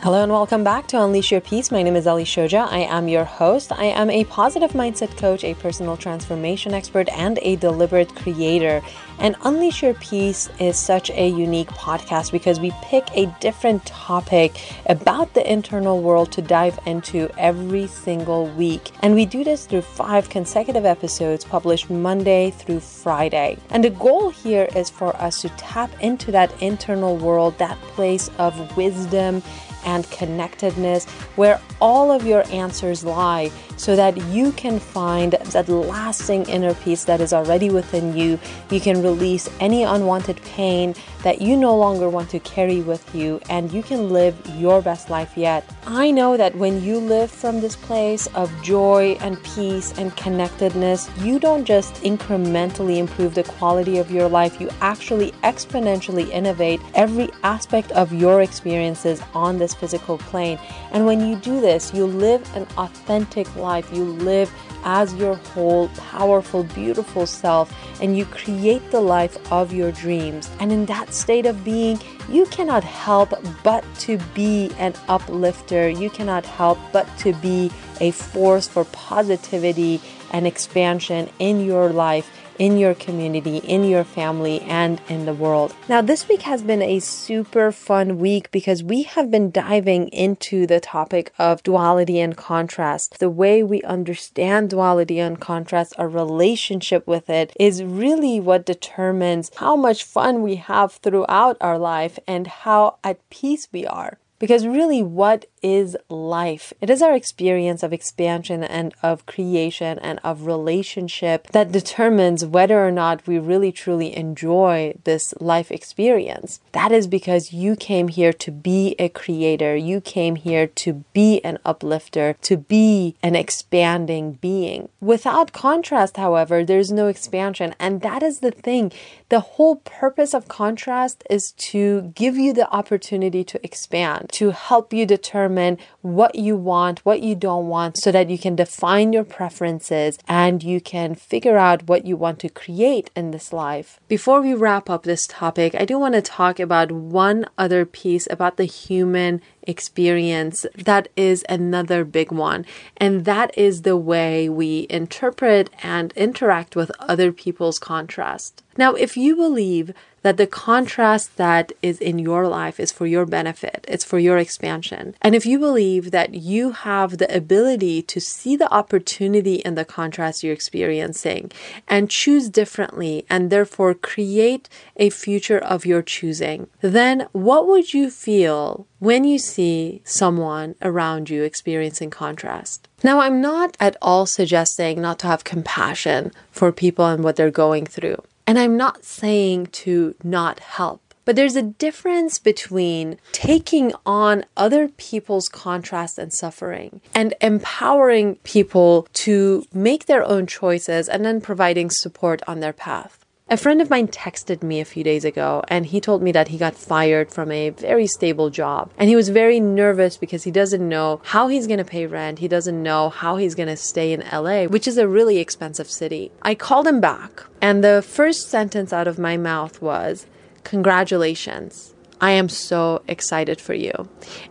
Hello and welcome back to Unleash Your Peace. My name is Ali Shoja. I am your host. I am a positive mindset coach, a personal transformation expert, and a deliberate creator. And Unleash Your Peace is such a unique podcast because we pick a different topic about the internal world to dive into every single week. And we do this through five consecutive episodes published Monday through Friday. And the goal here is for us to tap into that internal world, that place of wisdom and connectedness, where all of your answers lie, so that you can find that lasting inner peace that is already within you. You can release any unwanted pain that you no longer want to carry with you, and you can live your best life yet. I know that when you live from this place of joy and peace and connectedness, you don't just incrementally improve the quality of your life, you actually exponentially innovate every aspect of your experiences on this physical plane. And when you do this, you live an authentic life. You live as your whole powerful, beautiful self, and you create the life of your dreams. And in that state of being, you cannot help but to be an uplifter. You cannot help but to be a force for positivity and expansion in your life in your community, in your family, and in the world. Now, this week has been a super fun week because we have been diving into the topic of duality and contrast. The way we understand duality and contrast, our relationship with it, is really what determines how much fun we have throughout our life and how at peace we are. Because really, what is life? It is our experience of expansion and of creation and of relationship that determines whether or not we really truly enjoy this life experience. That is because you came here to be a creator. You came here to be an uplifter, to be an expanding being. Without contrast, however, there's no expansion. And that is the thing. The whole purpose of contrast is to give you the opportunity to expand to help you determine what you want, what you don't want, so that you can define your preferences and you can figure out what you want to create in this life. Before we wrap up this topic, I do want to talk about one other piece about the human experience that is another big one. And that is the way we interpret and interact with other people's contrast. Now, if you believe that the contrast that is in your life is for your benefit, it's for your expansion. And if you believe that you have the ability to see the opportunity in the contrast you're experiencing and choose differently and therefore create a future of your choosing, then what would you feel when you see someone around you experiencing contrast? Now, I'm not at all suggesting not to have compassion for people and what they're going through. And I'm not saying to not help. But there's a difference between taking on other people's contrast and suffering and empowering people to make their own choices and then providing support on their path. A friend of mine texted me a few days ago and he told me that he got fired from a very stable job. And he was very nervous because he doesn't know how he's going to pay rent. He doesn't know how he's going to stay in LA, which is a really expensive city. I called him back and the first sentence out of my mouth was, Congratulations. I am so excited for you.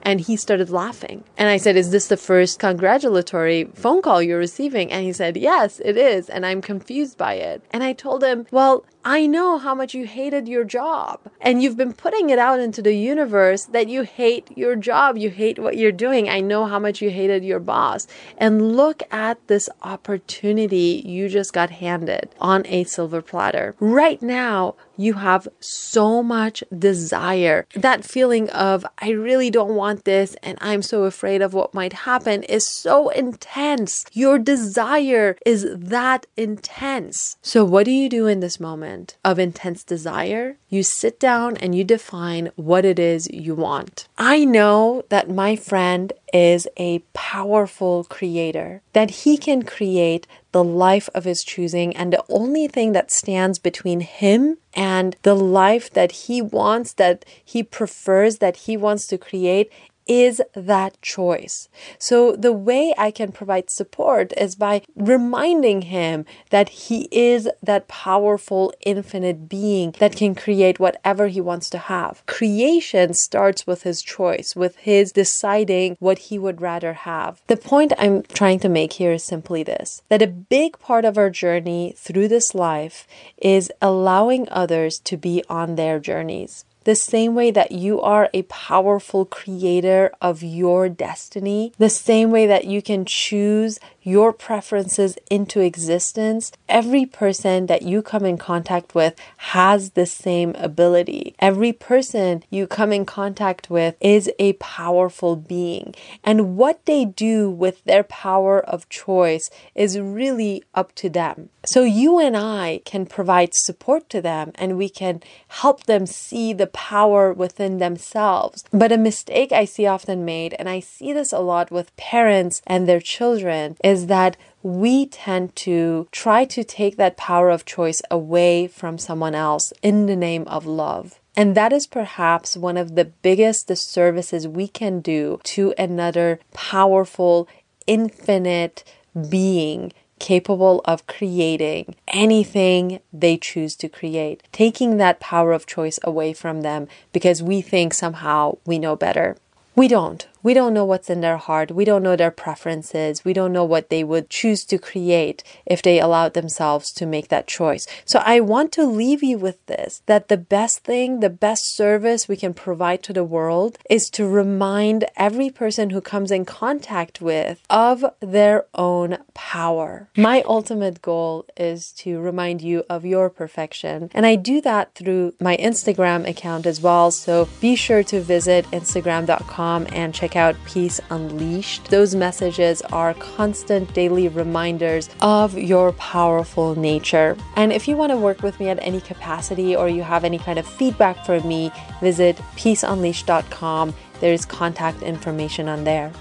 And he started laughing. And I said, Is this the first congratulatory phone call you're receiving? And he said, Yes, it is. And I'm confused by it. And I told him, Well, I know how much you hated your job. And you've been putting it out into the universe that you hate your job. You hate what you're doing. I know how much you hated your boss. And look at this opportunity you just got handed on a silver platter. Right now, you have so much desire. That feeling of, I really don't want this and I'm so afraid of what might happen is so intense. Your desire is that intense. So, what do you do in this moment of intense desire? You sit down and you define what it is you want. I know that my friend is a powerful creator, that he can create the life of his choosing. And the only thing that stands between him and the life that he wants, that he prefers, that he wants to create is that choice. So the way I can provide support is by reminding him that he is that powerful, infinite being that can create whatever he wants to have. Creation starts with his choice, with his deciding what he would rather have. The point I'm trying to make here is simply this that a big part of our journey through this life is allowing others to be on their journeys the same way that you are a powerful creator of your destiny, the same way that you can choose your preferences into existence, every person that you come in contact with has the same ability. Every person you come in contact with is a powerful being. And what they do with their power of choice is really up to them. So you and I can provide support to them and we can help them see the power within themselves. But a mistake I see often made, and I see this a lot with parents and their children, is that we tend to try to take that power of choice away from someone else in the name of love. And that is perhaps one of the biggest disservices we can do to another powerful, infinite being capable of creating anything they choose to create, taking that power of choice away from them because we think somehow we know better. We don't. We don't know what's in their heart. We don't know their preferences. We don't know what they would choose to create if they allowed themselves to make that choice. So I want to leave you with this that the best thing, the best service we can provide to the world is to remind every person who comes in contact with of their own power. My ultimate goal is to remind you of your perfection. And I do that through my Instagram account as well. So be sure to visit instagram.com and check out Peace Unleashed. Those messages are constant daily reminders of your powerful nature. And if you want to work with me at any capacity or you have any kind of feedback for me, visit peaceunleashed.com. There's contact information on there.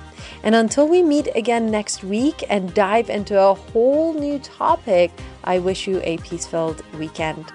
And until we meet again next week and dive into a whole new topic, I wish you a peace filled weekend.